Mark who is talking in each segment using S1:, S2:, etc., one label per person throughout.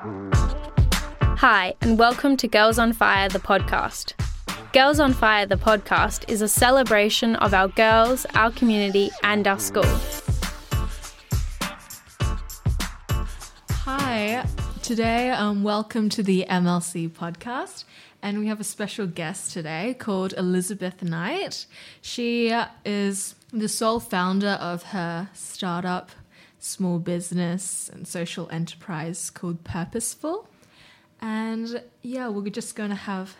S1: Hi, and welcome to Girls on Fire, the podcast. Girls on Fire, the podcast, is a celebration of our girls, our community, and our school.
S2: Hi, today, um, welcome to the MLC podcast. And we have a special guest today called Elizabeth Knight. She is the sole founder of her startup, small business, and social enterprise called Purposeful. And yeah, we're just going to have,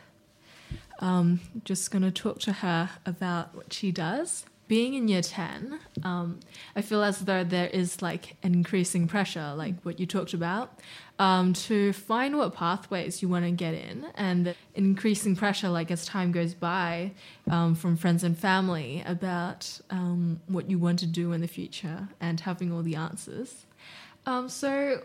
S2: um, just going to talk to her about what she does. Being in year 10, um, I feel as though there is like an increasing pressure, like what you talked about, um, to find what pathways you want to get in, and the increasing pressure, like as time goes by, um, from friends and family about um, what you want to do in the future and having all the answers. Um, so,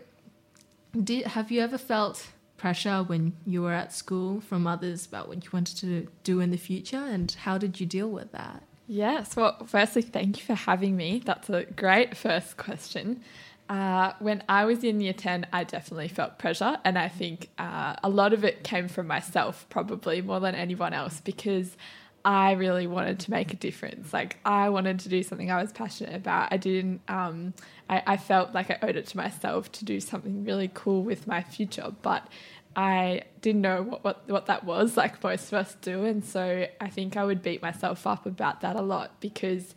S2: did, have you ever felt pressure when you were at school from others about what you wanted to do in the future, and how did you deal with that?
S3: Yes. Well, firstly, thank you for having me. That's a great first question. Uh, when I was in year 10, I definitely felt pressure. And I think uh, a lot of it came from myself, probably more than anyone else, because I really wanted to make a difference. Like, I wanted to do something I was passionate about. I didn't, um, I, I felt like I owed it to myself to do something really cool with my future. But I didn't know what, what, what that was, like most of us do. And so I think I would beat myself up about that a lot because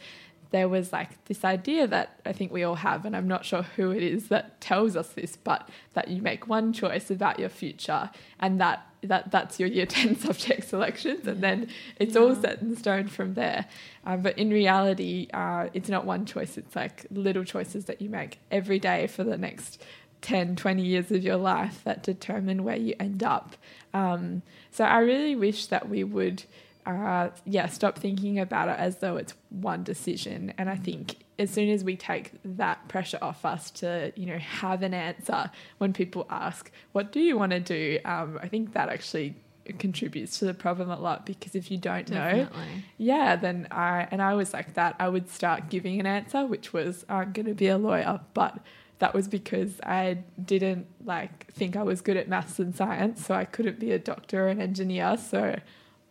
S3: there was like this idea that I think we all have, and I'm not sure who it is that tells us this, but that you make one choice about your future and that that that's your year 10 subject selections and then it's yeah. all set in stone from there um, but in reality uh, it's not one choice it's like little choices that you make every day for the next 10, 20 years of your life that determine where you end up. Um, so I really wish that we would, uh, yeah, stop thinking about it as though it's one decision. And I think as soon as we take that pressure off us to, you know, have an answer when people ask, what do you want to do? Um, I think that actually contributes to the problem a lot because if you don't Definitely. know yeah then i and i was like that i would start giving an answer which was i'm going to be a lawyer but that was because I didn't like think I was good at maths and science, so I couldn't be a doctor or an engineer. So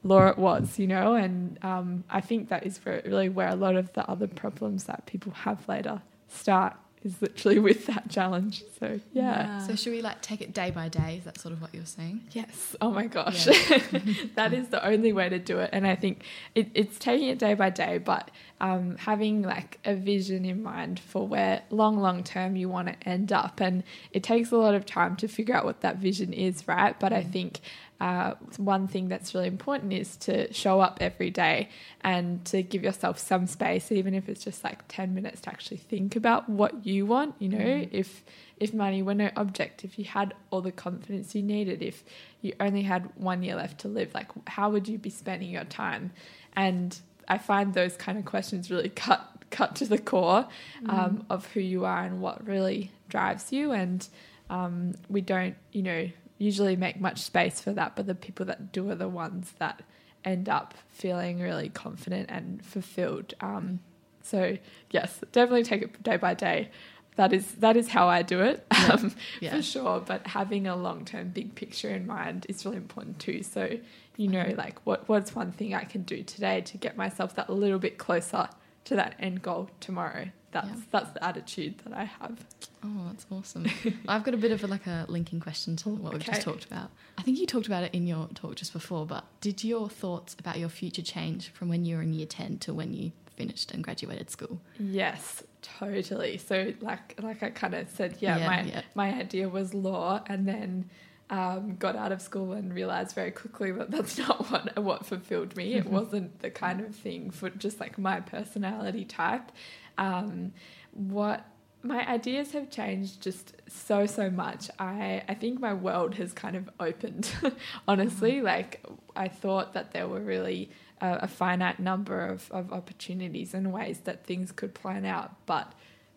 S3: law it was, you know, and um, I think that is really where a lot of the other problems that people have later start is literally with that challenge. So yeah. yeah.
S4: So should we like take it day by day? Is that sort of what you're saying?
S3: Yes. Oh my gosh. Yeah. that is the only way to do it. And I think it, it's taking it day by day, but um, having like a vision in mind for where long, long term you want to end up. And it takes a lot of time to figure out what that vision is, right? But I mm. think uh, one thing that's really important is to show up every day and to give yourself some space, even if it's just like 10 minutes to actually think about what you want. You know, mm. if if money were no object, if you had all the confidence you needed, if you only had one year left to live, like how would you be spending your time? And I find those kind of questions really cut cut to the core mm. um, of who you are and what really drives you. And um, we don't, you know, usually make much space for that, but the people that do are the ones that end up feeling really confident and fulfilled. Um, so yes, definitely take it day by day. That is that is how I do it yeah. Um, yeah. for sure. But having a long term big picture in mind is really important too. So you know, like what what's one thing I can do today to get myself that little bit closer to that end goal tomorrow that's yeah. that's the attitude that I have.
S4: Oh, that's awesome. I've got a bit of a, like a linking question to what we've just talked about. I think you talked about it in your talk just before, but did your thoughts about your future change from when you were in year 10 to when you finished and graduated school?
S3: Yes, totally. So like like I kind of said, yeah, yeah my yeah. my idea was law and then um, got out of school and realized very quickly that that's not what what fulfilled me. It wasn't the kind of thing for just like my personality type. Um, what my ideas have changed just so so much. I I think my world has kind of opened. honestly, mm-hmm. like I thought that there were really a, a finite number of, of opportunities and ways that things could plan out, but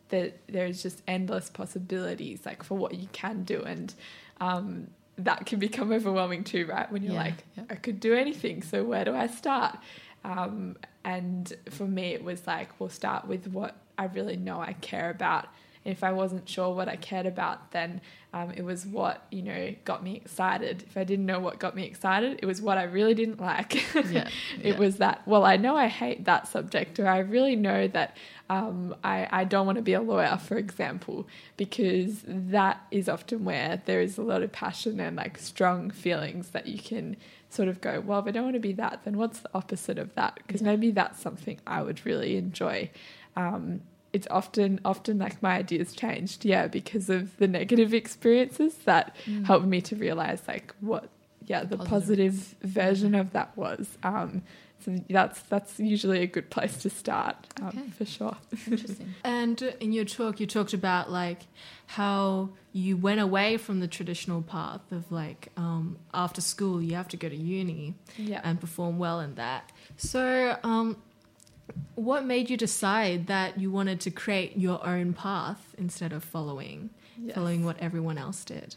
S3: that there's just endless possibilities like for what you can do and um, that can become overwhelming too right when you're yeah, like yeah. i could do anything so where do i start um, and for me, it was like, we'll start with what I really know I care about If I wasn't sure what I cared about, then um, it was what you know got me excited. If I didn't know what got me excited, it was what I really didn't like.
S4: Yeah,
S3: it
S4: yeah.
S3: was that. Well, I know I hate that subject, or I really know that um, I, I don't want to be a lawyer, for example, because that is often where there is a lot of passion and like strong feelings that you can sort of go, well, if I don't want to be that, then what's the opposite of that? Because maybe that's something I would really enjoy. Um, it's often often like my ideas changed, yeah, because of the negative experiences that helped me to realize like what yeah the
S4: Positive.
S3: positive version of that was. Um, so that's that's usually a good place to start um,
S4: Okay.
S3: for sure.
S4: Interesting.
S2: And in your talk, you talked about like how you went away from the traditional path of like um, after school you have to go to uni and perform well in that. So, um, what made you decide that you wanted to create your own path instead of following
S3: Yes.
S2: following what everyone else did?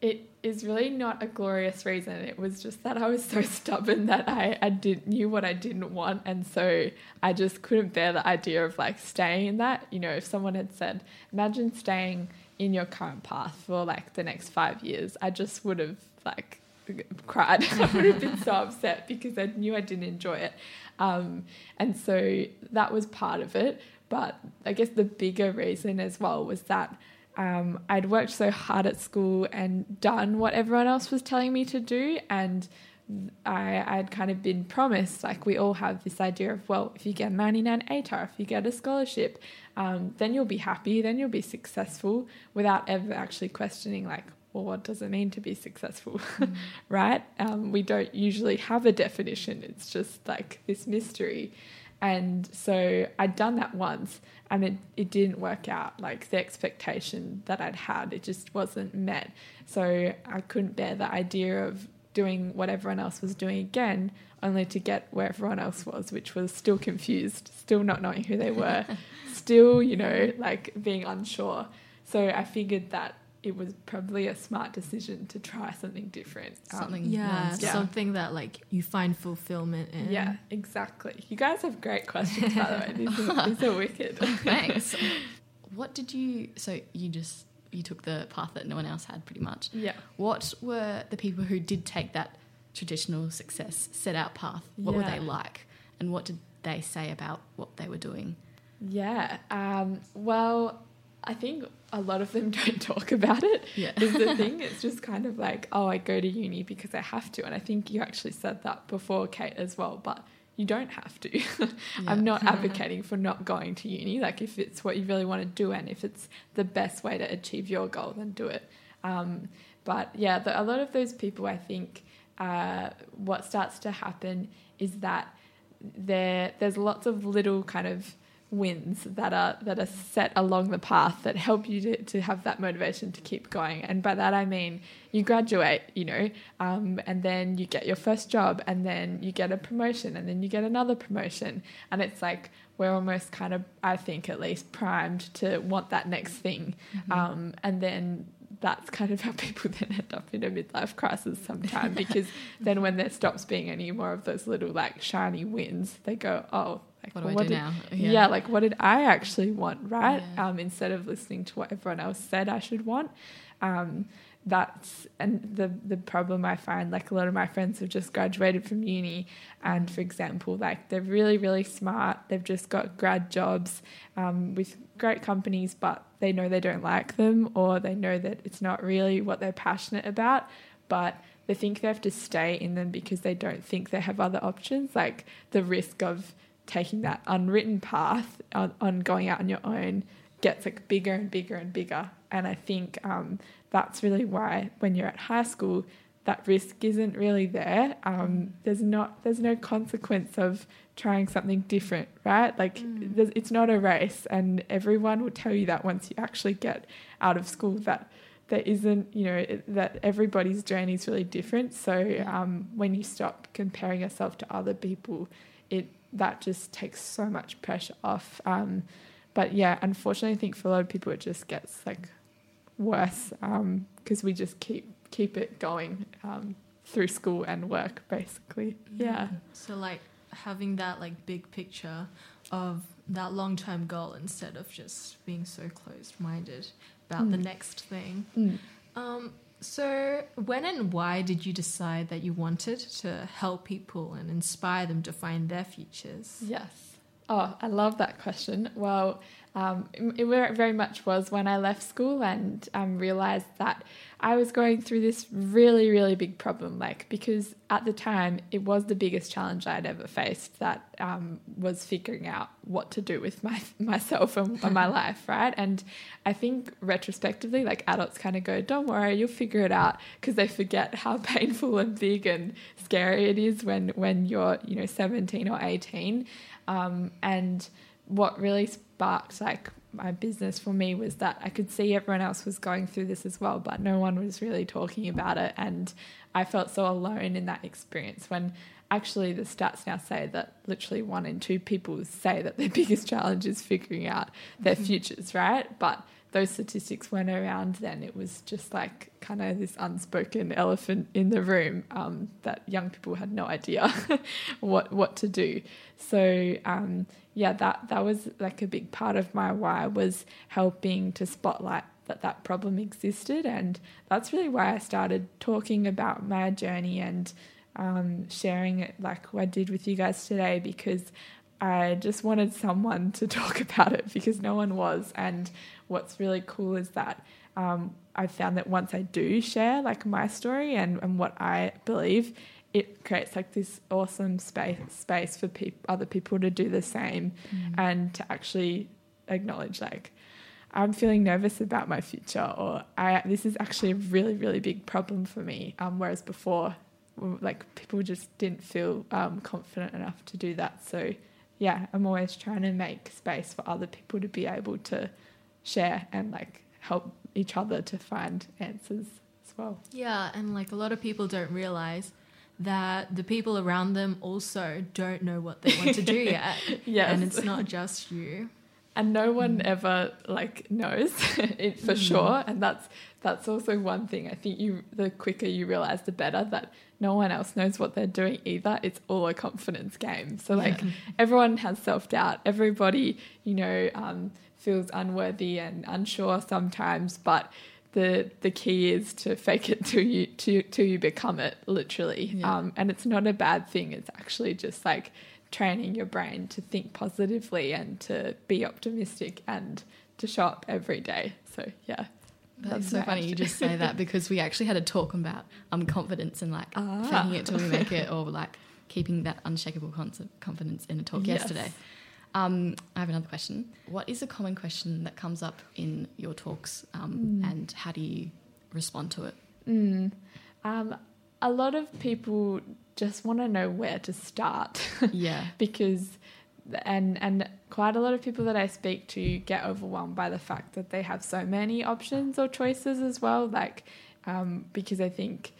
S3: It is really not a glorious reason. It was just that I was so stubborn that I, I did knew what I didn't want and so I just couldn't bear the idea of like staying in that. You know, if someone had said, Imagine staying in your current path for like the next five years, I just would have like cried. I would have been so upset because I knew I didn't enjoy it. Um, and so that was part of it. But I guess the bigger reason as well was that um, I'd worked so hard at school and done what everyone else was telling me to do. And I, I'd kind of been promised, like we all have this idea of, well, if you get a 99 ATAR, if you get a scholarship, um, then you'll be happy, then you'll be successful without ever actually questioning, like, well, what does it mean to be successful? right? Um, we don't usually have a definition, it's just like this mystery. And so I'd done that once and it, it didn't work out. Like the expectation that I'd had, it just wasn't met. So I couldn't bear the idea of doing what everyone else was doing again, only to get where everyone else was, which was still confused, still not knowing who they were, still, you know, like being unsure. So I figured that it was probably a smart decision to try something different. Um,
S4: Something
S2: Yeah,
S3: Yeah.
S2: something that like you find fulfillment in.
S3: Yeah, exactly. You guys have great questions, by the way. These are, these are wicked.
S4: Thanks. what did you? So you just you took the path that no one else had, pretty much.
S3: Yeah.
S4: What were the people who did take that traditional success set out path? What were they like, and what did they say about what they were doing?
S3: Yeah. Um, well, I think a lot of them don't talk about it.
S4: Yeah.
S3: Is the thing. It's just kind of like, oh, I go to uni because I have to. And I think you actually said that before, Kate, as well. But you don't have to. I'm not advocating for not going to uni. Like, if it's what you really want to do and if it's the best way to achieve your goal, then do it. Um, but yeah, the, a lot of those people, I think, uh, what starts to happen is that there there's lots of little kind of wins that are that are set along the path that help you to, to have that motivation to keep going. And by that i mean you graduate you know um, and then you get your first job and then you get a promotion and then you get another promotion. And it's like we're almost kind of i think at least primed to want that next thing. Um, and then that's kind of how people then end up in a midlife crisis sometime because then when there stops being any more of those little like shiny wins, they go, oh, like,
S4: What do
S3: well,
S4: I do
S3: did-
S4: now?
S3: Yeah. like what did I actually want, right?
S4: Yeah.
S3: Um, instead of listening to what everyone else said I should want. Um, that's and the the problem I find like a lot of my friends have just graduated from uni and for example like they're really really smart they've just got grad jobs um, with great companies but they know they don't like them or they know that it's not really what they're passionate about but they think they have to stay in them because they don't think they have other options like the risk of taking that unwritten path on, on going out on your own gets like bigger and bigger and bigger. And I think um, that's really why when you're at high school, that risk isn't really there. Um, there's not there's no consequence of trying something different, right? Like there's, it's not a race, and everyone will tell you that once you actually get out of school that there isn't, you know, that everybody's journey is really different. So um, when you stop comparing yourself to other people, it that just takes so much pressure off. Um, but yeah, unfortunately, I think for a lot of people it just gets like worse because we just keep keep it going um, through school and work, basically. Yeah,
S2: So like having that like big picture of that long term goal instead of just being so closed minded about the
S3: Mm.
S2: next thing.
S3: Mm.
S2: Um, so, when and why did you decide that you wanted to help people and inspire them to find their futures?
S3: Yes. Oh, I love that question. Well, um, it it very much was when I left school and um, realized that I was going through this really, really big problem. Like, because at the time it was the biggest challenge I'd ever faced that um, was figuring out what to do with my myself and, and my life, right? And I think retrospectively, like adults kind of go, don't worry, you'll figure it out because they forget how painful and big and scary it is when, when you're, you know, 17 or 18. Um, and what really sparked like my business for me was that I could see everyone else was going through this as well, but no one was really talking about it. And I felt so alone in that experience when actually the stats now say that literally one in two people say that their biggest challenge is figuring out their futures, right? But those statistics weren't around then. It was just like kind of this unspoken elephant in the room um, that young people had no idea what what to do. So um, yeah, that that was like a big part of my why was helping to spotlight that that problem existed, and that's really why I started talking about my journey and um, sharing it like I did with you guys today because I just wanted someone to talk about it because no one was. And what's really cool is that um, I found that once I do share like my story and, and what I believe, it creates like this awesome space space for peop- other people to do the same and to actually acknowledge like I'm feeling nervous about my future or I this is actually a really really big problem for me. Um, whereas before like people just didn't feel um, confident enough to do that. So yeah I'm always trying to make space for other people to be able to share and like help each other to find answers as well.
S2: Yeah, and like a lot of people don't realize that the people around them also don't know what they want to do yet.
S3: Yes.
S2: And it's not just you.
S3: and no one ever like knows it for sure. And that's that's also one thing. I think you the quicker you realize the better that no one else knows what they're doing either. It's all a confidence game. So like everyone has self-doubt. Everybody you know um, feels unworthy and unsure sometimes. But the the key is to fake it till you to till you become it literally
S4: Yeah.
S3: um, and it's not a bad thing it's actually just like training your brain to think positively and to be optimistic and to show up every day so yeah
S4: That's so funny you just say that because we actually had a talk about um confidence and like
S3: Ah.
S4: faking it till we make it or like keeping that unshakable con- confidence in a talk
S3: Yes.
S4: yesterday. Um, I have another question. What is a common question that comes up in your talks um,
S3: Mm.
S4: and how do you respond to it?
S3: Mm. Um, a lot of people just want to know where to start
S4: Yeah.
S3: because and and quite a lot of people that I speak to get overwhelmed by the fact that they have so many options or choices as well like um, because I think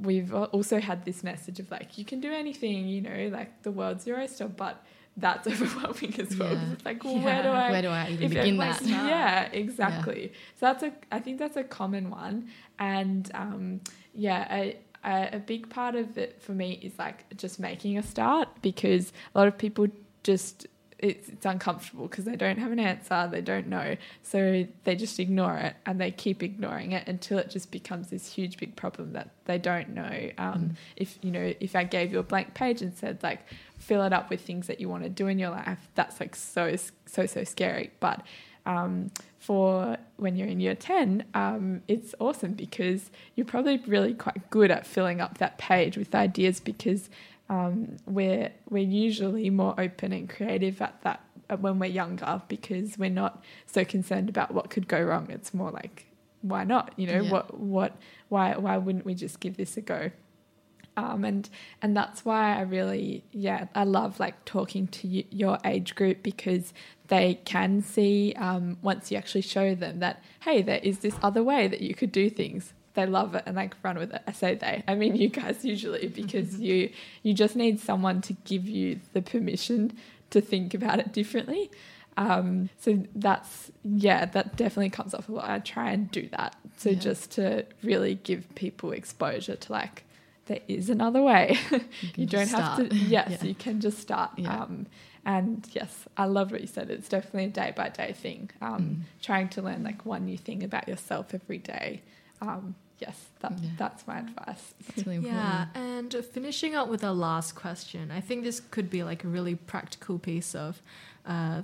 S3: we've also had this message of like you can do anything you know like the world's your oyster but that's overwhelming as well.
S4: Yeah.
S3: it's like well, where do I
S4: Where do I even begin that?
S3: Yeah, exactly. So that's a I think that's a common one, and um, yeah, a, a, a big part of it for me is like just making a start because a lot of people just it's, it's uncomfortable because they don't have an answer, they don't know, so they just ignore it and they keep ignoring it until it just becomes this huge big problem that they don't know. Um, If you know, if I gave you a blank page and said like fill it up with things that you want to do in your life, that's like so so so scary. But um, for when you're in year 10, um, it's awesome because you're probably really quite good at filling up that page with ideas because um, we're, we're usually more open and creative at that when we're younger because we're not so concerned about what could go wrong. It's more like, why not? You know,
S4: Yeah.
S3: what, what, why, why wouldn't we just give this a go? um, and and that's why I really yeah I love like talking to y- your age group because they can see um, once you actually show them that hey there is this other way that you could do things they love it and like run with it I say they I mean you guys usually because you you just need someone to give you the permission to think about it differently um, so that's yeah that definitely comes off a lot I try and do that so
S4: Yeah.
S3: just to really give people exposure to like there is another way. You,
S4: you
S3: don't have
S4: start.
S3: to. Yes,
S4: Yeah.
S3: you can just start.
S4: Yeah.
S3: Um, and yes, I love what you said. It's definitely a day by day thing. Um,
S4: Mm.
S3: Trying to learn like one new thing about yourself every day. Um, yes, that,
S4: Yeah.
S3: that's my advice.
S4: That's really important.
S2: Yeah, and uh, finishing up with our last question, I think this could be like a really practical piece of uh,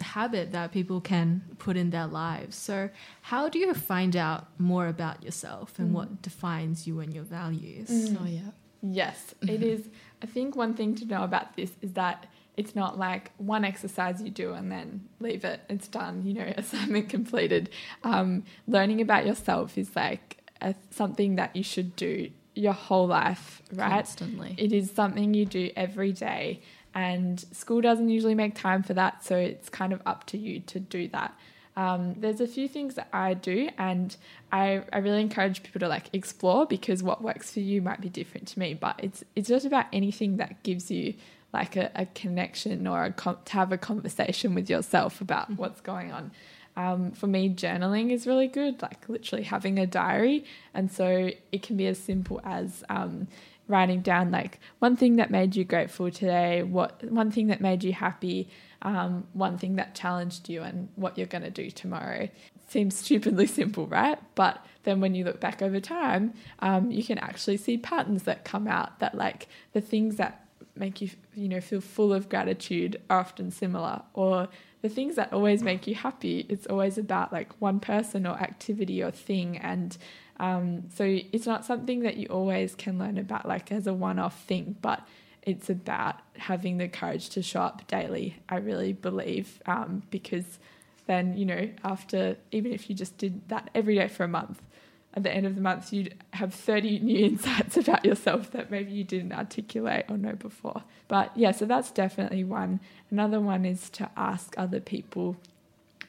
S2: habit that people can put in their lives. So, how do you find out more about yourself and
S3: Mm.
S2: what defines you and your values?
S3: Mm.
S4: Oh yeah.
S3: Yes, it is. I think one thing to know about this is that it's not like one exercise you do and then leave it, it's done, you know, assignment completed. Um, learning about yourself is like a, something that you should do your whole life, right?
S4: Constantly.
S3: It is something you do every day, and school doesn't usually make time for that, so it's kind of up to you to do that. Um, there's a few things that I do, and I, I really encourage people to like explore because what works for you might be different to me. But it's it's just about anything that gives you like a, a connection or a com- to have a conversation with yourself about what's going on. Um, for me, journaling is really good, like literally having a diary. And so it can be as simple as um, writing down like one thing that made you grateful today, what one thing that made you happy, um, one thing that challenged you, and what you're going to do tomorrow. Seems stupidly simple, right? But then when you look back over time, um, you can actually see patterns that come out that like the things that make you you know feel full of gratitude are often similar or the things that always make you happy it's always about like one person or activity or thing and um, so it's not something that you always can learn about like as a one-off thing but it's about having the courage to show up daily i really believe um, because then you know after even if you just did that every day for a month at the end of the month you'd have 30 new insights about yourself that maybe you didn't articulate or know before. But yeah so that's definitely one. Another one is to ask other people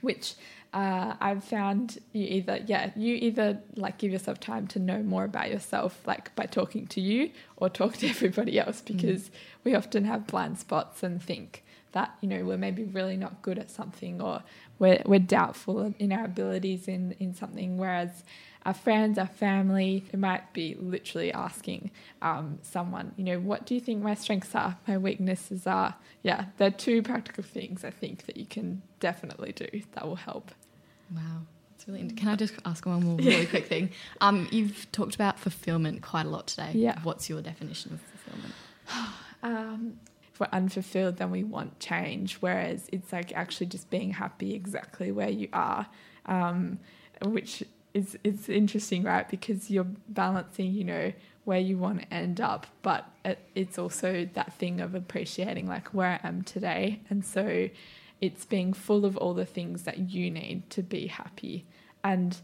S3: which uh, I've found you either yeah you either like give yourself time to know more about yourself like by talking to you or talk to everybody else because we often have blind spots and think that you know we're maybe really not good at something or we're, we're doubtful in our abilities in in something whereas our friends, our family, it might be literally asking um, someone, you know, what do you think my strengths are, my weaknesses are? Yeah, they're two practical things I think that you can definitely do that will help.
S4: Wow. That's really. Interesting. Can I just ask one more really quick thing? Um, you've talked about fulfillment quite a lot today.
S3: Yeah.
S4: What's your definition of fulfillment?
S3: Um, we're unfulfilled, then we want change, whereas it's like actually just being happy exactly where you are, um, which is it's interesting, right? Because you're balancing, you know, where you want to end up, but it, it's also that thing of appreciating like where I am today, and so it's being full of all the things that you need to be happy, and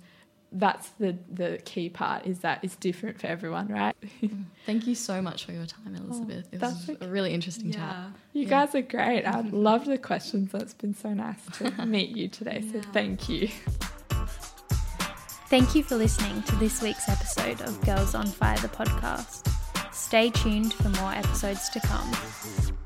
S3: that's the the key part is that it's different for everyone, right?
S4: Thank you so much for your time, oh, Elizabeth. it
S3: that's
S4: was a really interesting chat.
S3: You
S4: Yeah.
S3: guys are great. I loved the questions. It's been so nice to meet you today. So
S2: Yeah.
S3: thank you.
S1: Thank you for listening to this week's episode of Girls on Fire, the podcast. Stay tuned for more episodes to come.